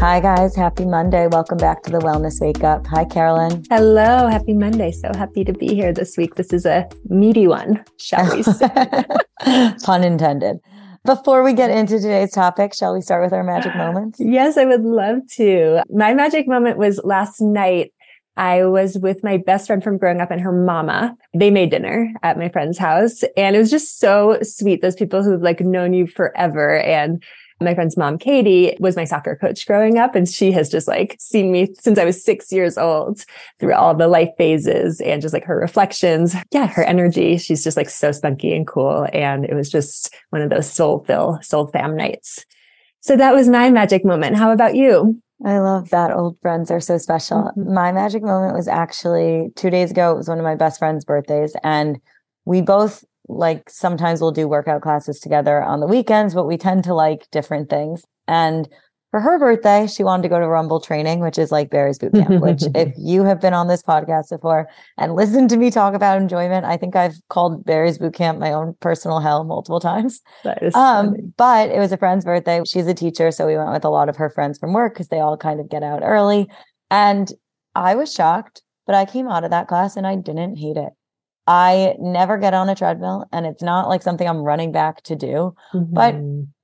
Hi, guys. Happy Monday. Welcome back to the Wellness Wake Up. Hi, Carolyn. Hello. Happy Monday. So happy to be here this week. This is a meaty one, shall we say? Pun intended. Before we get into today's topic, shall we start with our magic moments? Yes, I would love to. My magic moment was last night. I was with my best friend from growing up and her mama. They made dinner at my friend's house and it was just so sweet. Those people who've like known you forever and my friend's mom, Katie, was my soccer coach growing up. And she has just like seen me since I was six years old through all the life phases and just like her reflections. Yeah, her energy. She's just like so spunky and cool. And it was just one of those soul fill, soul fam nights. So that was my magic moment. How about you? I love that old friends are so special. Mm-hmm. My magic moment was actually two days ago. It was one of my best friend's birthdays. And we both like sometimes we'll do workout classes together on the weekends, but we tend to like different things. And for her birthday, she wanted to go to Rumble training, which is like Barry's boot camp, which if you have been on this podcast before and listened to me talk about enjoyment, I think I've called Barry's boot camp my own personal hell multiple times. That is um, funny. but it was a friend's birthday. She's a teacher. So we went with a lot of her friends from work because they all kind of get out early. And I was shocked, but I came out of that class and I didn't hate it. I never get on a treadmill and it's not like something I'm running back to do, mm-hmm. but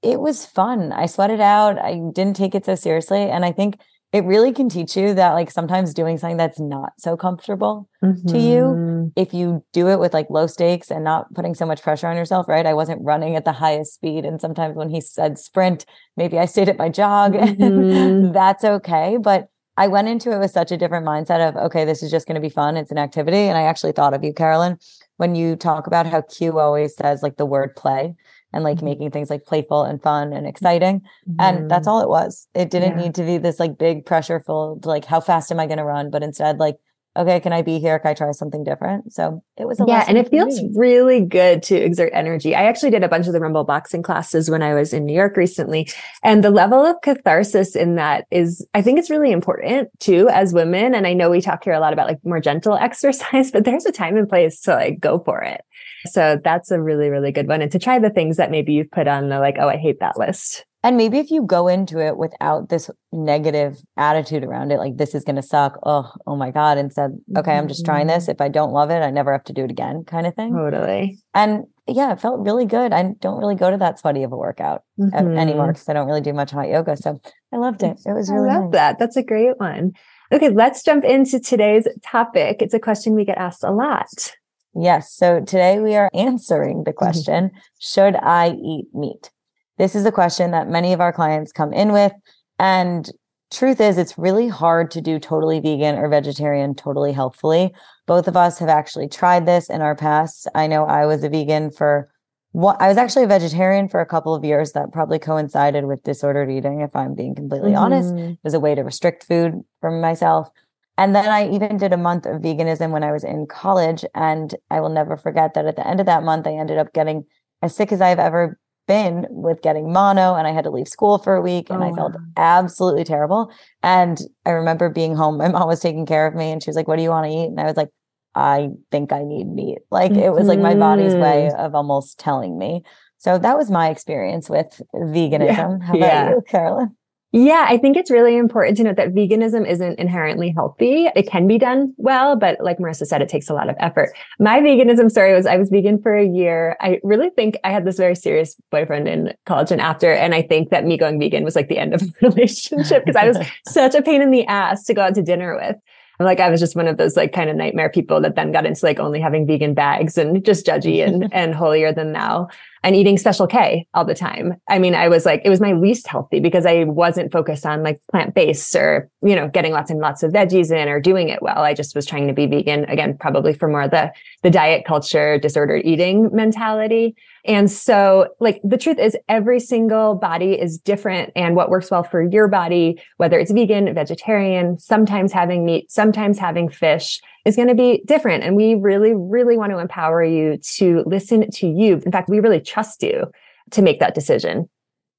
it was fun. I sweated out. I didn't take it so seriously. And I think it really can teach you that like sometimes doing something that's not so comfortable mm-hmm. to you, mm-hmm. if you do it with like low stakes and not putting so much pressure on yourself, right? I wasn't running at the highest speed. And sometimes when he said sprint, maybe I stayed at my jog. Mm-hmm. that's okay. But I went into it with such a different mindset of, okay, this is just going to be fun. It's an activity. And I actually thought of you, Carolyn, when you talk about how Q always says like the word play and like mm-hmm. making things like playful and fun and exciting. Mm-hmm. And that's all it was. It didn't yeah. need to be this like big pressure filled, like, how fast am I going to run? But instead, like, okay, can I be here? Can I try something different? So it was a yeah, and it feels me. really good to exert energy. I actually did a bunch of the Rumble boxing classes when I was in New York recently, and the level of catharsis in that is, I think, it's really important too as women. And I know we talk here a lot about like more gentle exercise, but there's a time and place to like go for it. So that's a really, really good one. And to try the things that maybe you've put on the like, oh, I hate that list. And maybe if you go into it without this negative attitude around it, like this is going to suck. Oh, oh my God. And said, okay, I'm just trying this. Mm-hmm. If I don't love it, I never have to do it again kind of thing. Totally. And yeah, it felt really good. I don't really go to that sweaty of a workout mm-hmm. anymore because I don't really do much hot yoga. So I loved it. It was really I love nice. that. That's a great one. Okay, let's jump into today's topic. It's a question we get asked a lot. Yes. So today we are answering the mm-hmm. question, should I eat meat? This is a question that many of our clients come in with. And truth is, it's really hard to do totally vegan or vegetarian totally healthfully. Both of us have actually tried this in our past. I know I was a vegan for what I was actually a vegetarian for a couple of years that probably coincided with disordered eating, if I'm being completely mm-hmm. honest. It was a way to restrict food from myself. And then I even did a month of veganism when I was in college. And I will never forget that at the end of that month, I ended up getting as sick as I've ever been with getting mono and I had to leave school for a week and oh, I felt wow. absolutely terrible. And I remember being home, my mom was taking care of me and she was like, What do you want to eat? And I was like, I think I need meat. Like it was like my body's way mm-hmm. of almost telling me. So that was my experience with veganism. Yeah. How about yeah. you, Carolyn? Yeah, I think it's really important to note that veganism isn't inherently healthy. It can be done well, but like Marissa said, it takes a lot of effort. My veganism story was I was vegan for a year. I really think I had this very serious boyfriend in college and after. And I think that me going vegan was like the end of the relationship because I was such a pain in the ass to go out to dinner with. I'm Like I was just one of those like kind of nightmare people that then got into like only having vegan bags and just judgy and, and holier than thou and eating special K all the time. I mean, I was like, it was my least healthy because I wasn't focused on like plant based or, you know, getting lots and lots of veggies in or doing it well. I just was trying to be vegan again, probably for more the, the diet culture, disordered eating mentality. And so like the truth is every single body is different and what works well for your body, whether it's vegan, vegetarian, sometimes having meat, sometimes having fish is going to be different. And we really, really want to empower you to listen to you. In fact, we really trust you to make that decision.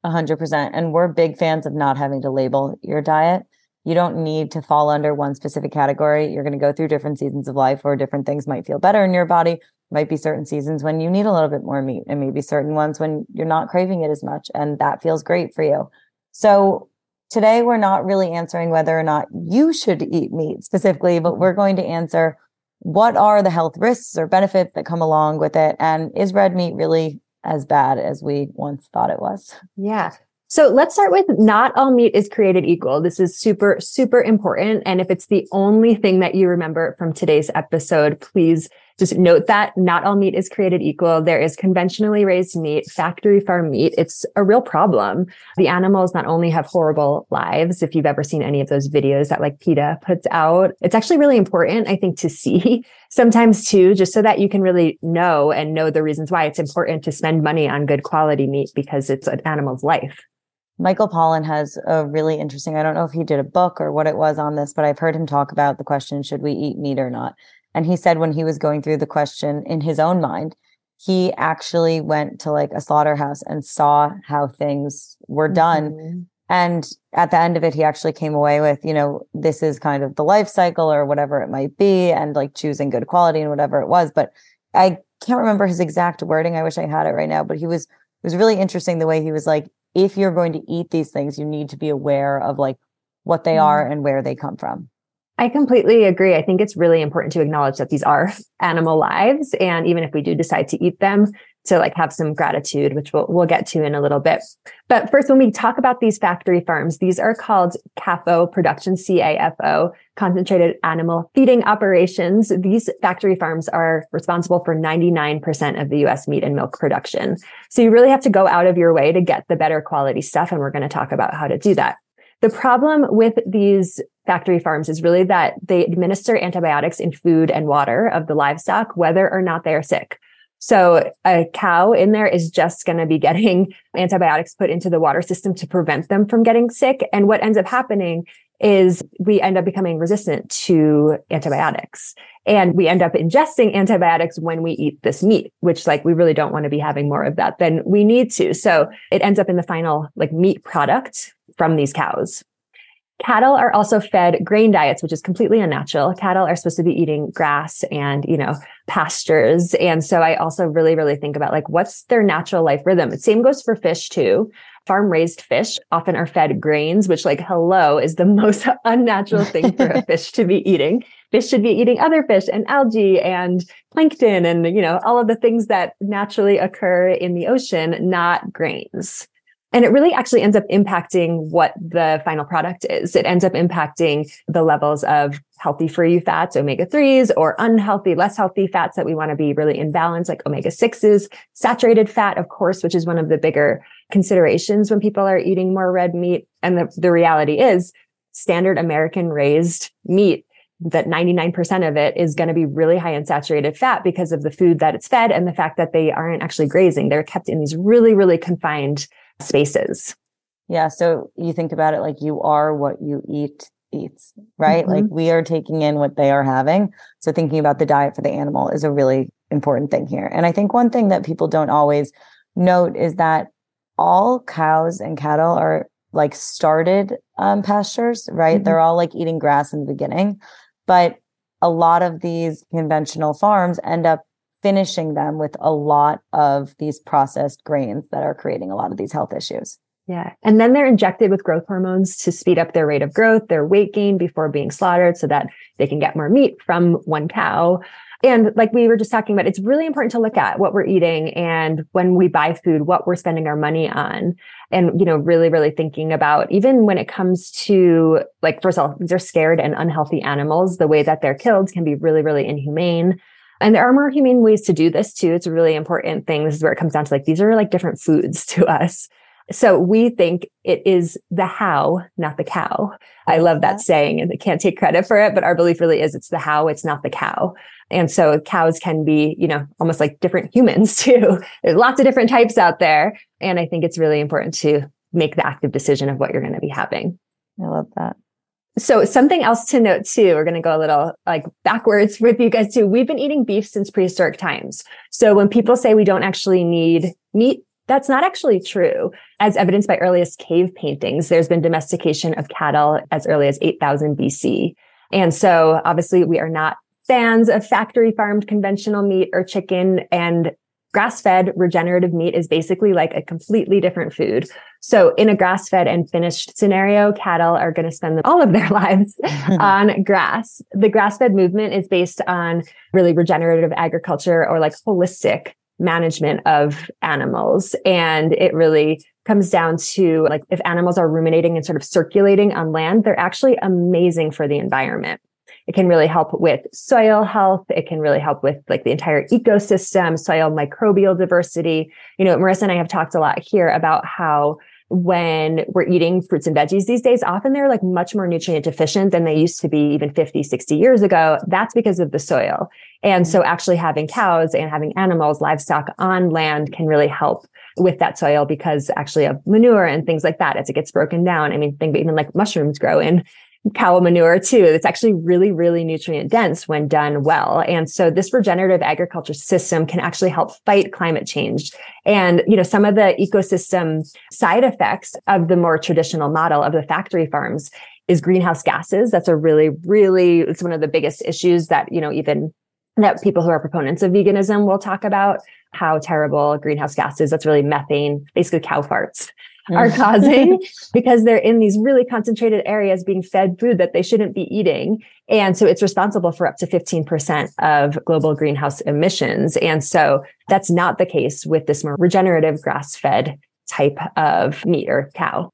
Hundred percent. And we're big fans of not having to label your diet. You don't need to fall under one specific category. You're going to go through different seasons of life where different things might feel better in your body. Might be certain seasons when you need a little bit more meat, and maybe certain ones when you're not craving it as much. And that feels great for you. So today we're not really answering whether or not you should eat meat specifically, but mm-hmm. we're going to answer what are the health risks or benefits that come along with it? And is red meat really as bad as we once thought it was? Yeah. So let's start with not all meat is created equal. This is super, super important. And if it's the only thing that you remember from today's episode, please just note that not all meat is created equal. There is conventionally raised meat, factory farm meat. It's a real problem. The animals not only have horrible lives, if you've ever seen any of those videos that like PETA puts out, it's actually really important, I think, to see sometimes too, just so that you can really know and know the reasons why it's important to spend money on good quality meat because it's an animal's life. Michael Pollan has a really interesting, I don't know if he did a book or what it was on this, but I've heard him talk about the question, should we eat meat or not? And he said when he was going through the question in his own mind, he actually went to like a slaughterhouse and saw how things were done. Mm-hmm. And at the end of it, he actually came away with, you know, this is kind of the life cycle or whatever it might be, and like choosing good quality and whatever it was. But I can't remember his exact wording. I wish I had it right now, but he was, it was really interesting the way he was like, if you're going to eat these things, you need to be aware of like what they mm-hmm. are and where they come from. I completely agree. I think it's really important to acknowledge that these are animal lives. And even if we do decide to eat them, to like have some gratitude, which we'll, we'll get to in a little bit. But first, when we talk about these factory farms, these are called CAFO production, CAFO, concentrated animal feeding operations. These factory farms are responsible for 99% of the US meat and milk production. So you really have to go out of your way to get the better quality stuff. And we're going to talk about how to do that. The problem with these factory farms is really that they administer antibiotics in food and water of the livestock, whether or not they are sick. So a cow in there is just going to be getting antibiotics put into the water system to prevent them from getting sick. And what ends up happening is we end up becoming resistant to antibiotics and we end up ingesting antibiotics when we eat this meat, which like we really don't want to be having more of that than we need to. So it ends up in the final like meat product from these cows. Cattle are also fed grain diets, which is completely unnatural. Cattle are supposed to be eating grass and, you know, pastures. And so I also really, really think about like, what's their natural life rhythm? The same goes for fish too. Farm raised fish often are fed grains, which like, hello, is the most unnatural thing for a fish to be eating. Fish should be eating other fish and algae and plankton and, you know, all of the things that naturally occur in the ocean, not grains. And it really actually ends up impacting what the final product is. It ends up impacting the levels of healthy you fats, omega 3s, or unhealthy, less healthy fats that we want to be really in balance, like omega 6s, saturated fat, of course, which is one of the bigger considerations when people are eating more red meat. And the, the reality is standard American raised meat that 99% of it is going to be really high in saturated fat because of the food that it's fed and the fact that they aren't actually grazing. They're kept in these really, really confined spaces. Yeah. So you think about it like you are what you eat eats, right? Mm-hmm. Like we are taking in what they are having. So thinking about the diet for the animal is a really important thing here. And I think one thing that people don't always note is that all cows and cattle are like started um, pastures, right? Mm-hmm. They're all like eating grass in the beginning. But a lot of these conventional farms end up finishing them with a lot of these processed grains that are creating a lot of these health issues. Yeah. And then they're injected with growth hormones to speed up their rate of growth, their weight gain before being slaughtered so that they can get more meat from one cow. And like we were just talking about, it's really important to look at what we're eating and when we buy food, what we're spending our money on. And, you know, really, really thinking about even when it comes to like, first of all, these are scared and unhealthy animals. The way that they're killed can be really, really inhumane. And there are more humane ways to do this too. It's a really important thing. This is where it comes down to like, these are like different foods to us. So we think it is the how, not the cow. I love that saying and I can't take credit for it, but our belief really is it's the how, it's not the cow. And so cows can be, you know, almost like different humans too. There's lots of different types out there. And I think it's really important to make the active decision of what you're going to be having. I love that. So something else to note too, we're going to go a little like backwards with you guys too. We've been eating beef since prehistoric times. So when people say we don't actually need meat, that's not actually true. As evidenced by earliest cave paintings, there's been domestication of cattle as early as 8000 BC. And so obviously we are not fans of factory farmed conventional meat or chicken. And grass fed regenerative meat is basically like a completely different food. So in a grass fed and finished scenario, cattle are going to spend all of their lives on grass. The grass fed movement is based on really regenerative agriculture or like holistic management of animals. And it really comes down to like if animals are ruminating and sort of circulating on land, they're actually amazing for the environment. It can really help with soil health. It can really help with like the entire ecosystem, soil microbial diversity. You know, Marissa and I have talked a lot here about how when we're eating fruits and veggies these days, often they're like much more nutrient deficient than they used to be even 50, 60 years ago. That's because of the soil. And so actually having cows and having animals, livestock on land can really help with that soil because actually of manure and things like that as it gets broken down. I mean, think even like mushrooms grow in cow manure too. It's actually really, really nutrient dense when done well. And so this regenerative agriculture system can actually help fight climate change. And, you know, some of the ecosystem side effects of the more traditional model of the factory farms is greenhouse gases. That's a really, really, it's one of the biggest issues that, you know, even that people who are proponents of veganism will talk about how terrible greenhouse gases, that's really methane, basically cow farts are mm. causing because they're in these really concentrated areas being fed food that they shouldn't be eating. And so it's responsible for up to 15% of global greenhouse emissions. And so that's not the case with this more regenerative grass fed type of meat or cow.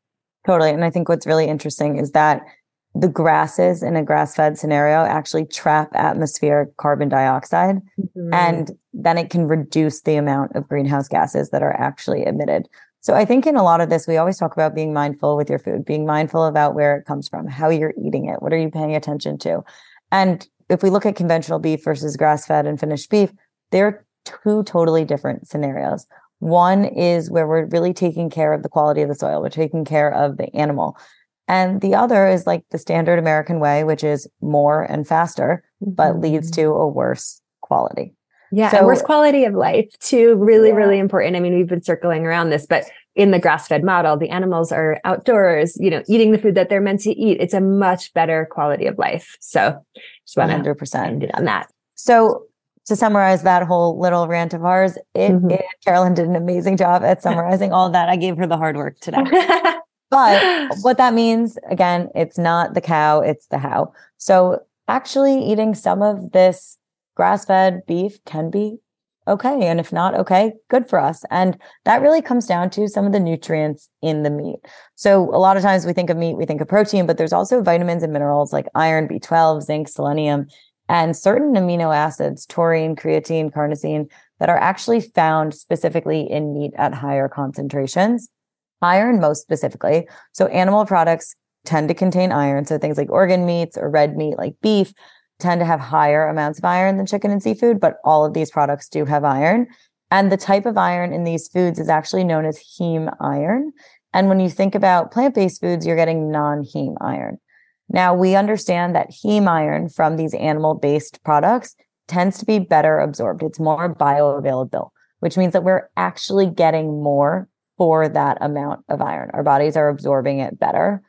Totally. And I think what's really interesting is that the grasses in a grass fed scenario actually trap atmospheric carbon dioxide mm-hmm. and then it can reduce the amount of greenhouse gases that are actually emitted. So I think in a lot of this, we always talk about being mindful with your food, being mindful about where it comes from, how you're eating it, what are you paying attention to? And if we look at conventional beef versus grass fed and finished beef, they're two totally different scenarios. One is where we're really taking care of the quality of the soil, we're taking care of the animal. And the other is like the standard American way, which is more and faster, but leads mm-hmm. to a worse quality. Yeah. So, worse quality of life too. Really, yeah. really important. I mean, we've been circling around this, but in the grass fed model, the animals are outdoors, you know, eating the food that they're meant to eat. It's a much better quality of life. So just want 100% on that. So to summarize that whole little rant of ours, it, mm-hmm. it, Carolyn did an amazing job at summarizing all that. I gave her the hard work today. but what that means, again, it's not the cow, it's the how. So actually eating some of this grass fed beef can be okay. And if not okay, good for us. And that really comes down to some of the nutrients in the meat. So a lot of times we think of meat, we think of protein, but there's also vitamins and minerals like iron, B12, zinc, selenium, and certain amino acids, taurine, creatine, carnosine, that are actually found specifically in meat at higher concentrations. Iron, most specifically. So animal products tend to contain iron. So things like organ meats or red meat like beef tend to have higher amounts of iron than chicken and seafood, but all of these products do have iron. And the type of iron in these foods is actually known as heme iron. And when you think about plant based foods, you're getting non heme iron. Now, we understand that heme iron from these animal based products tends to be better absorbed. It's more bioavailable, which means that we're actually getting more for that amount of iron. Our bodies are absorbing it better.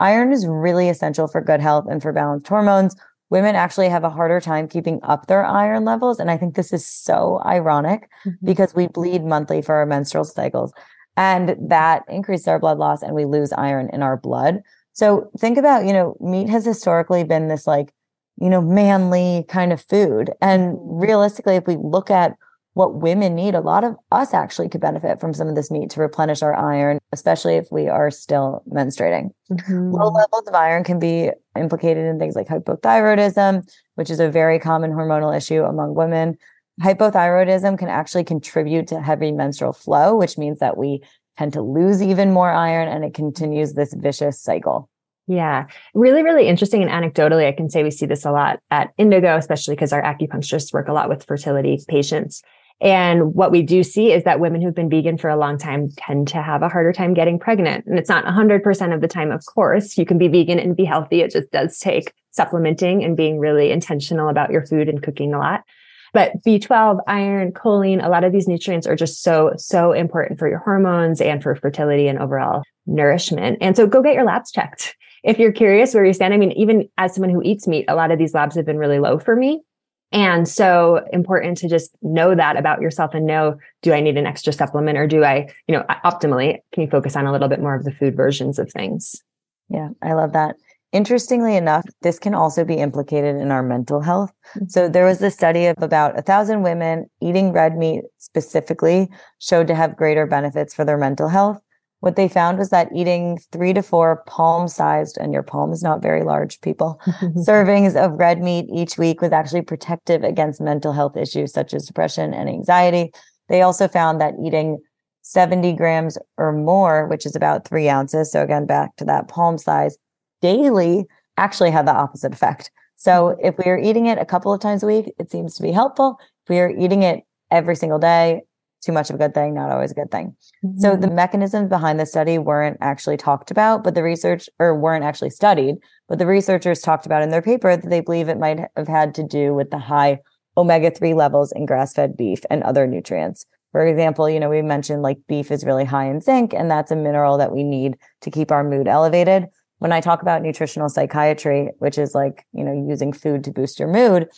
Iron is really essential for good health and for balanced hormones women actually have a harder time keeping up their iron levels. And I think this is so ironic mm-hmm. because we bleed monthly for our menstrual cycles and that increases our blood loss and we lose iron in our blood. So think about, you know, meat has historically been this like, you know, manly kind of food. And realistically, if we look at what women need. A lot of us actually could benefit from some of this meat to replenish our iron, especially if we are still menstruating. Mm-hmm. Low levels of iron can be implicated in things like hypothyroidism, which is a very common hormonal issue among women. Hypothyroidism can actually contribute to heavy menstrual flow, which means that we tend to lose even more iron and it continues this vicious cycle. Yeah, really, really interesting. And anecdotally, I can say we see this a lot at Indigo, especially because our acupuncturists work a lot with fertility patients. And what we do see is that women who've been vegan for a long time tend to have a harder time getting pregnant. And it's not 100% of the time, of course. You can be vegan and be healthy. It just does take supplementing and being really intentional about your food and cooking a lot. But B12, iron, choline, a lot of these nutrients are just so, so important for your hormones and for fertility and overall nourishment. And so go get your labs checked. If you're curious where you stand, I mean, even as someone who eats meat, a lot of these labs have been really low for me. And so important to just know that about yourself and know, do I need an extra supplement or do I, you know, optimally, can you focus on a little bit more of the food versions of things? Yeah, I love that. Interestingly enough, this can also be implicated in our mental health. Mm-hmm. So there was a study of about a thousand women eating red meat specifically showed to have greater benefits for their mental health. What they found was that eating three to four palm sized, and your palm is not very large, people, servings of red meat each week was actually protective against mental health issues such as depression and anxiety. They also found that eating 70 grams or more, which is about three ounces. So again, back to that palm size daily actually had the opposite effect. So mm-hmm. if we are eating it a couple of times a week, it seems to be helpful. If we are eating it every single day, too much of a good thing, not always a good thing. Mm-hmm. So the mechanisms behind the study weren't actually talked about, but the research or weren't actually studied, but the researchers talked about in their paper that they believe it might have had to do with the high omega-3 levels in grass-fed beef and other nutrients. For example, you know, we mentioned like beef is really high in zinc and that's a mineral that we need to keep our mood elevated when I talk about nutritional psychiatry, which is like, you know, using food to boost your mood,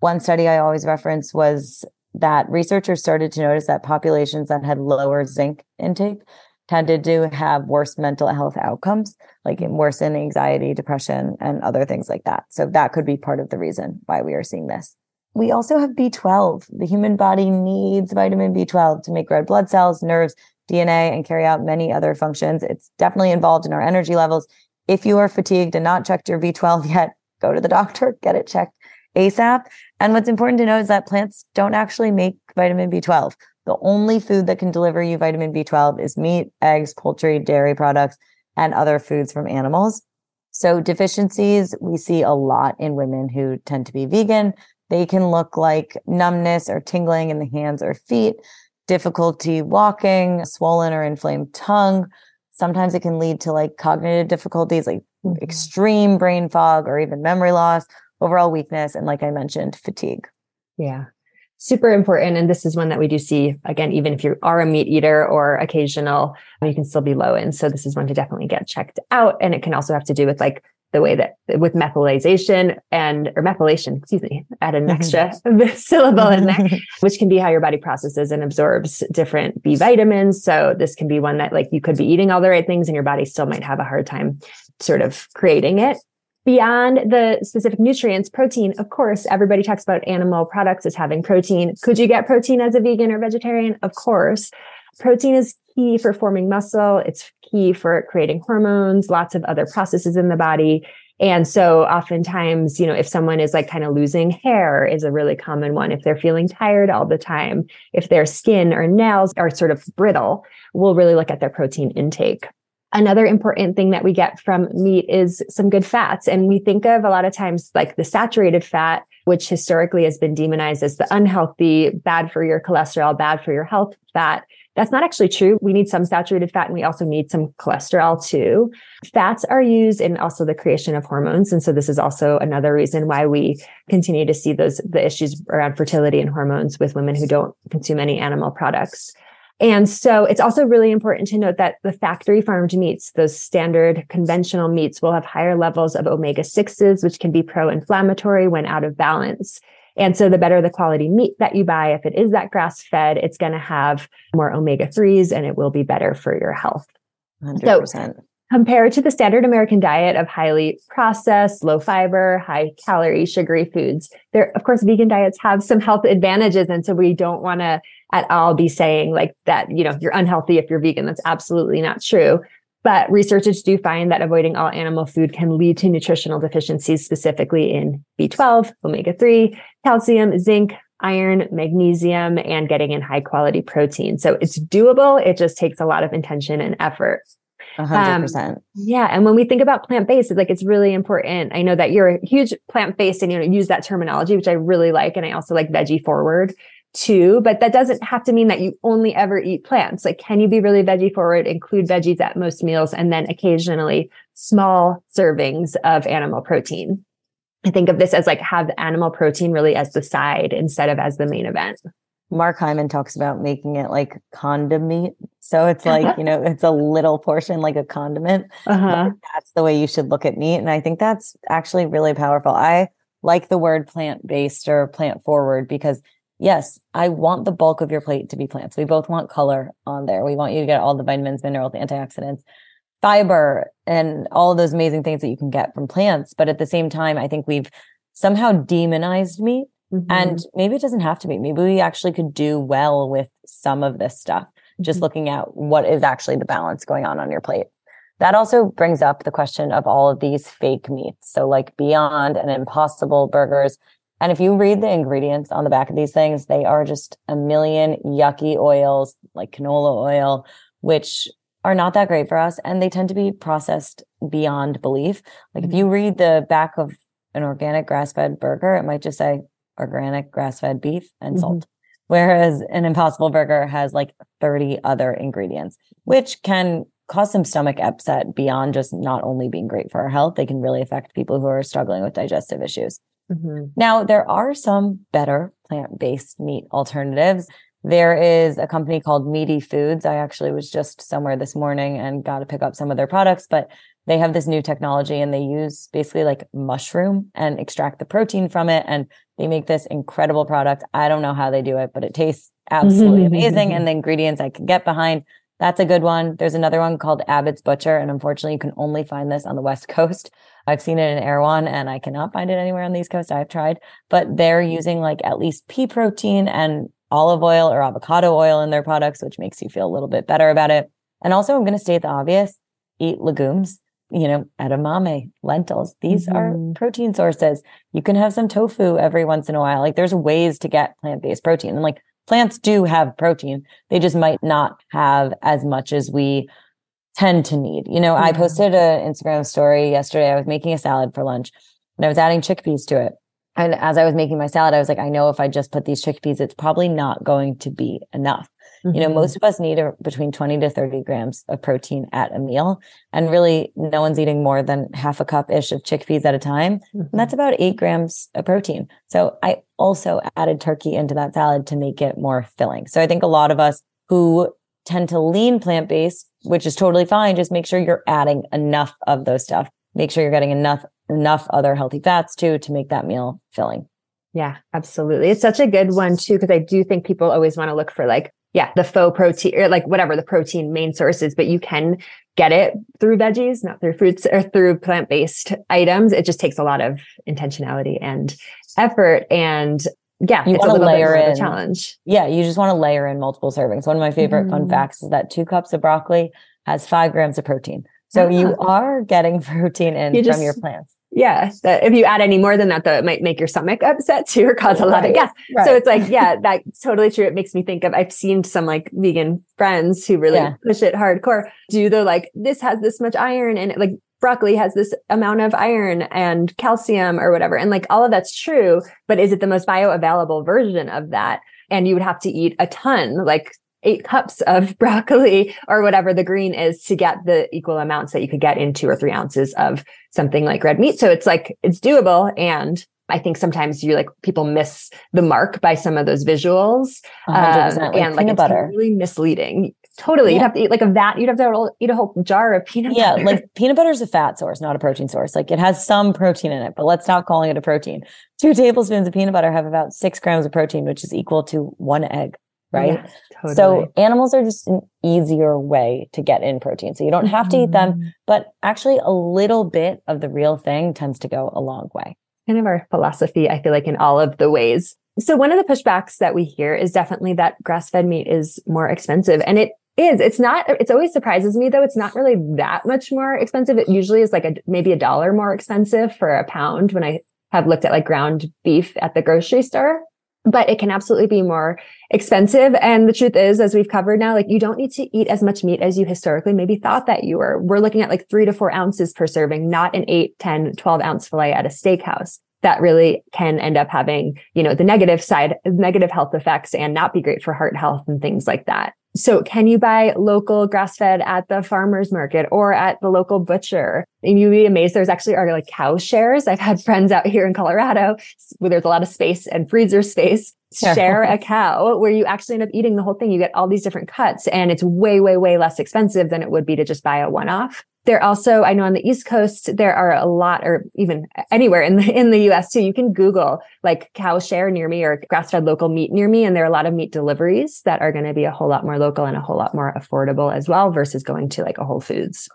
one study I always reference was that researchers started to notice that populations that had lower zinc intake tended to have worse mental health outcomes, like worse in anxiety, depression, and other things like that. So that could be part of the reason why we are seeing this. We also have B12. The human body needs vitamin B12 to make red blood cells, nerves, DNA, and carry out many other functions. It's definitely involved in our energy levels if you are fatigued and not checked your B12 yet, go to the doctor, get it checked ASAP. And what's important to know is that plants don't actually make vitamin B12. The only food that can deliver you vitamin B12 is meat, eggs, poultry, dairy products, and other foods from animals. So deficiencies we see a lot in women who tend to be vegan. They can look like numbness or tingling in the hands or feet, difficulty walking, swollen or inflamed tongue, sometimes it can lead to like cognitive difficulties, like mm-hmm. extreme brain fog or even memory loss, overall weakness, and like I mentioned, fatigue. Yeah. Super important. And this is one that we do see again, even if you are a meat eater or occasional, you can still be low in. So this is one to definitely get checked out. And it can also have to do with like the way that with methylation and or methylation, excuse me, add an mm-hmm. extra syllable in there, which can be how your body processes and absorbs different B vitamins. So this can be one that like you could be eating all the right things and your body still might have a hard time sort of creating it. Beyond the specific nutrients, protein, of course, everybody talks about animal products as having protein. Could you get protein as a vegan or vegetarian? Of course. Protein is key for forming muscle. It's key for creating hormones, lots of other processes in the body. And so oftentimes, you know, if someone is like kind of losing hair is a really common one. If they're feeling tired all the time, if their skin or nails are sort of brittle, we'll really look at their protein intake. Another important thing that we get from meat is some good fats. And we think of a lot of times like the saturated fat, which historically has been demonized as the unhealthy, bad for your cholesterol, bad for your health fat. That's not actually true. We need some saturated fat and we also need some cholesterol too. Fats are used in also the creation of hormones. And so this is also another reason why we continue to see those, the issues around fertility and hormones with women who don't consume any animal products. And so it's also really important to note that the factory farmed meats, those standard conventional meats will have higher levels of omega 6s, which can be pro inflammatory when out of balance. And so the better the quality meat that you buy, if it is that grass fed, it's going to have more omega 3s and it will be better for your health. 100%. So, compared to the standard American diet of highly processed, low fiber, high calorie, sugary foods, there, of course, vegan diets have some health advantages. And so we don't want to at all be saying like that, you know, you're unhealthy if you're vegan. That's absolutely not true. But researchers do find that avoiding all animal food can lead to nutritional deficiencies, specifically in B12, omega 3, calcium, zinc, iron, magnesium, and getting in high quality protein. So it's doable. It just takes a lot of intention and effort. Um, hundred percent. Yeah. And when we think about plant based, it's like it's really important. I know that you're a huge plant based and you know use that terminology, which I really like. And I also like veggie forward too, but that doesn't have to mean that you only ever eat plants. Like, can you be really veggie forward, include veggies at most meals, and then occasionally small servings of animal protein? I think of this as like have animal protein really as the side instead of as the main event. Mark Hyman talks about making it like condimeat. So it's like, you know, it's a little portion like a condiment. Uh-huh. That's the way you should look at meat. And I think that's actually really powerful. I like the word plant based or plant forward because yes, I want the bulk of your plate to be plants. We both want color on there. We want you to get all the vitamins, minerals, antioxidants, fiber, and all of those amazing things that you can get from plants. But at the same time, I think we've somehow demonized meat. Mm-hmm. And maybe it doesn't have to be. Maybe we actually could do well with some of this stuff, mm-hmm. just looking at what is actually the balance going on on your plate. That also brings up the question of all of these fake meats. So, like Beyond and Impossible burgers, and if you read the ingredients on the back of these things, they are just a million yucky oils like canola oil, which are not that great for us. And they tend to be processed beyond belief. Like if you mm-hmm. read the back of an organic grass fed burger, it might just say organic grass fed beef and mm-hmm. salt. Whereas an impossible burger has like 30 other ingredients, which can cause some stomach upset beyond just not only being great for our health. They can really affect people who are struggling with digestive issues. Mm-hmm. Now, there are some better plant based meat alternatives. There is a company called Meati Foods. I actually was just somewhere this morning and got to pick up some of their products, but they have this new technology and they use basically like mushroom and extract the protein from it. And they make this incredible product. I don't know how they do it, but it tastes absolutely amazing. And the ingredients I can get behind. That's a good one. There's another one called Abbot's Butcher. And unfortunately, you can only find this on the West Coast. I've seen it in Erewhon and I cannot find it anywhere on the East Coast. I've tried, but they're using like at least pea protein and olive oil or avocado oil in their products, which makes you feel a little bit better about it. And also, I'm going to state the obvious eat legumes, you know, edamame, lentils. These mm-hmm. are protein sources. You can have some tofu every once in a while. Like there's ways to get plant based protein. And like plants do have protein, they just might not have as much as we tend to need. You know, I mm-hmm. posted an Instagram story yesterday. I was making a salad for lunch and I was adding chickpeas to it. And as I was making my salad, I was like, I know if I just put these chickpeas, it's probably not going to be enough. Mm-hmm. You know, most mm-hmm. of us need a, between 20 to 30 grams of protein at a meal. And really, no one's eating more than half a cup ish of chickpeas at a time. Mm-hmm. And that's about eight grams of protein. So I also added turkey into that salad to make it more filling. So I think a lot of us who tend to lean plant based, which is totally fine. Just make sure you're adding enough of those stuff. Make sure you're getting enough enough other healthy fats too to make that meal filling. Yeah, absolutely. It's such a good one too because I do think people always want to look for like yeah, the faux protein or like whatever the protein main sources, but you can get it through veggies, not through fruits or through plant-based items. It just takes a lot of intentionality and effort and yeah, you want to layer in challenge. Yeah, you just want to layer in multiple servings. One of my favorite mm-hmm. fun facts is that two cups of broccoli has five grams of protein. So you are getting protein in you just, from your plants. Yeah. If you add any more than that, though, it might make your stomach upset too or cause a lot right. of gas. Right. So it's like, yeah, that's totally true. It makes me think of, I've seen some like vegan friends who really yeah. push it hardcore do the like, this has this much iron and like broccoli has this amount of iron and calcium or whatever. And like all of that's true, but is it the most bioavailable version of that? And you would have to eat a ton, like eight cups of broccoli or whatever the green is to get the equal amounts that you could get in two or three ounces of something like red meat. So it's like, it's doable. And I think sometimes you like people miss the mark by some of those visuals. Um, like and like it's butter. really misleading. Totally. Yeah. You'd have to eat like a vat. You'd have to eat a whole jar of peanut yeah, butter. Yeah. Like peanut butter is a fat source, not a protein source. Like it has some protein in it, but let's stop calling it a protein. Two tablespoons of peanut butter have about six grams of protein, which is equal to one egg. Right. Yeah, totally. So animals are just an easier way to get in protein. So you don't have to eat them, mm-hmm. but actually a little bit of the real thing tends to go a long way. Kind of our philosophy, I feel like in all of the ways so one of the pushbacks that we hear is definitely that grass fed meat is more expensive. And it is. It's not, it's always surprises me though. It's not really that much more expensive. It usually is like a, maybe a dollar more expensive for a pound when I have looked at like ground beef at the grocery store, but it can absolutely be more expensive. And the truth is, as we've covered now, like you don't need to eat as much meat as you historically maybe thought that you were. We're looking at like three to four ounces per serving, not an eight, 10, 12 ounce filet at a steakhouse that really can end up having, you know, the negative side, negative health effects and not be great for heart health and things like that. So can you buy local grass fed at the farmer's market or at the local butcher? And you'd be amazed. There's actually are like cow shares. I've had friends out here in Colorado where there's a lot of space and freezer space share a cow where you actually end up eating the whole thing. You get all these different cuts and it's way, way, way less expensive than it would be to just buy a one off. There also, I know on the East Coast, there are a lot, or even anywhere in the in the US too, you can Google like cow share near me or grass-fed local meat near me. And there are a lot of meat deliveries that are going to be a whole lot more local and a whole lot more affordable as well versus going to like a Whole Foods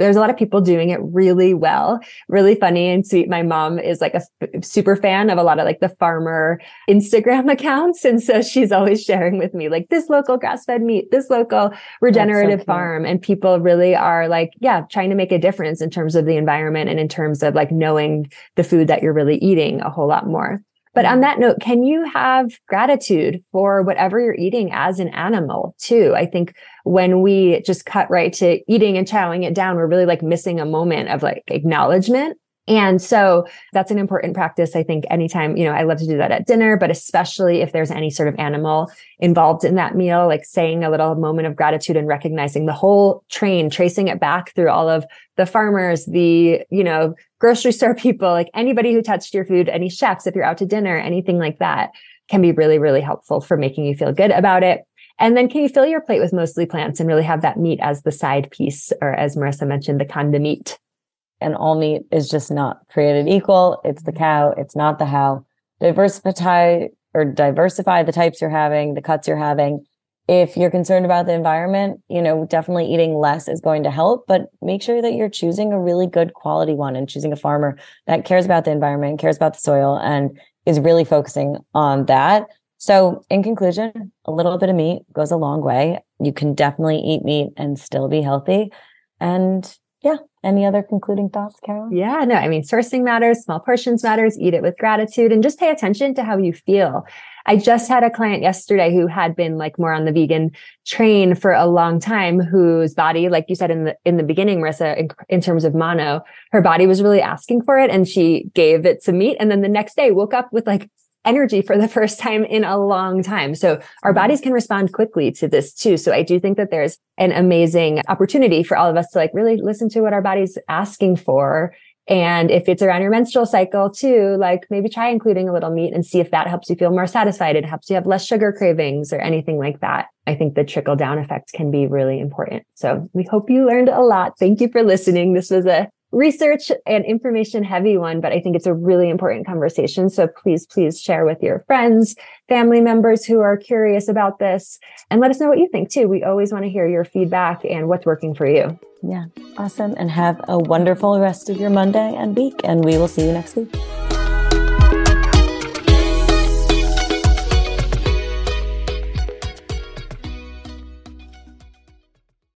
there's a lot of people doing it really well, really funny and sweet. My mom is like a f- super fan of a lot of like the farmer Instagram accounts. And so she's always sharing with me like this local grass fed meat, this local regenerative so farm. And people really are like, yeah, trying to make a difference in terms of the environment and in terms of like knowing the food that you're really eating a whole lot more. But on mm-hmm. that note, can you have gratitude for whatever you're eating as an animal too? I think when we just cut right to eating and chowing it down, we're really like missing a moment of like acknowledgement and so that's an important practice. I think anytime, you know, I love to do that at dinner, but especially if there's any sort of animal involved in that meal, like saying a little moment of gratitude and recognizing the whole train, tracing it back through all of the farmers, the, you know, grocery store people, like anybody who touched your food, any chefs, if you're out to dinner, anything like that can be really, really helpful for making you feel good about it. And then can you fill your plate with mostly plants and really have that meat as the side piece, or as Marissa mentioned, the condiment and all meat is just not created equal. It's the mm-hmm. cow, it's not the how. Diversify or diversify the types you're having, the cuts you're having. If you're concerned about the environment, you know, definitely eating less is going to help, but make sure that you're choosing a really good quality one and choosing a farmer that cares about the environment, cares about the soil, and is really focusing on that. So, in conclusion, a little bit of meat goes a long way. You can definitely eat meat and still be healthy. And yeah. Any other concluding thoughts, Carol? Yeah, no, I mean, sourcing matters, small portions matters, eat it with gratitude and just pay attention to how you feel. I just had a client yesterday who had been like more on the vegan train for a long time, whose body, like you said in the, in the beginning, Marissa, in, in terms of mono, her body was really asking for it and she gave it some meat. And then the next day woke up with like energy for the first time in a long time. So our mm-hmm. bodies can respond quickly to this too. So I do think that there's an amazing opportunity for all of us to like really listen to what our body's asking for. And if it's around your menstrual cycle too, like maybe try including a little meat and see if that helps you feel more satisfied. It helps you have less sugar cravings or anything like that. I think the trickle down effect can be really important. So we hope you learned a lot. Thank you for listening. This was a research and information heavy one, but I think it's a really important conversation. So please, please share with your friends, family members who are curious about this and let us know what you think too. We always want to hear your feedback and what's working for you. Yeah. Awesome. And have a wonderful rest of your Monday and week. And we will see you next week.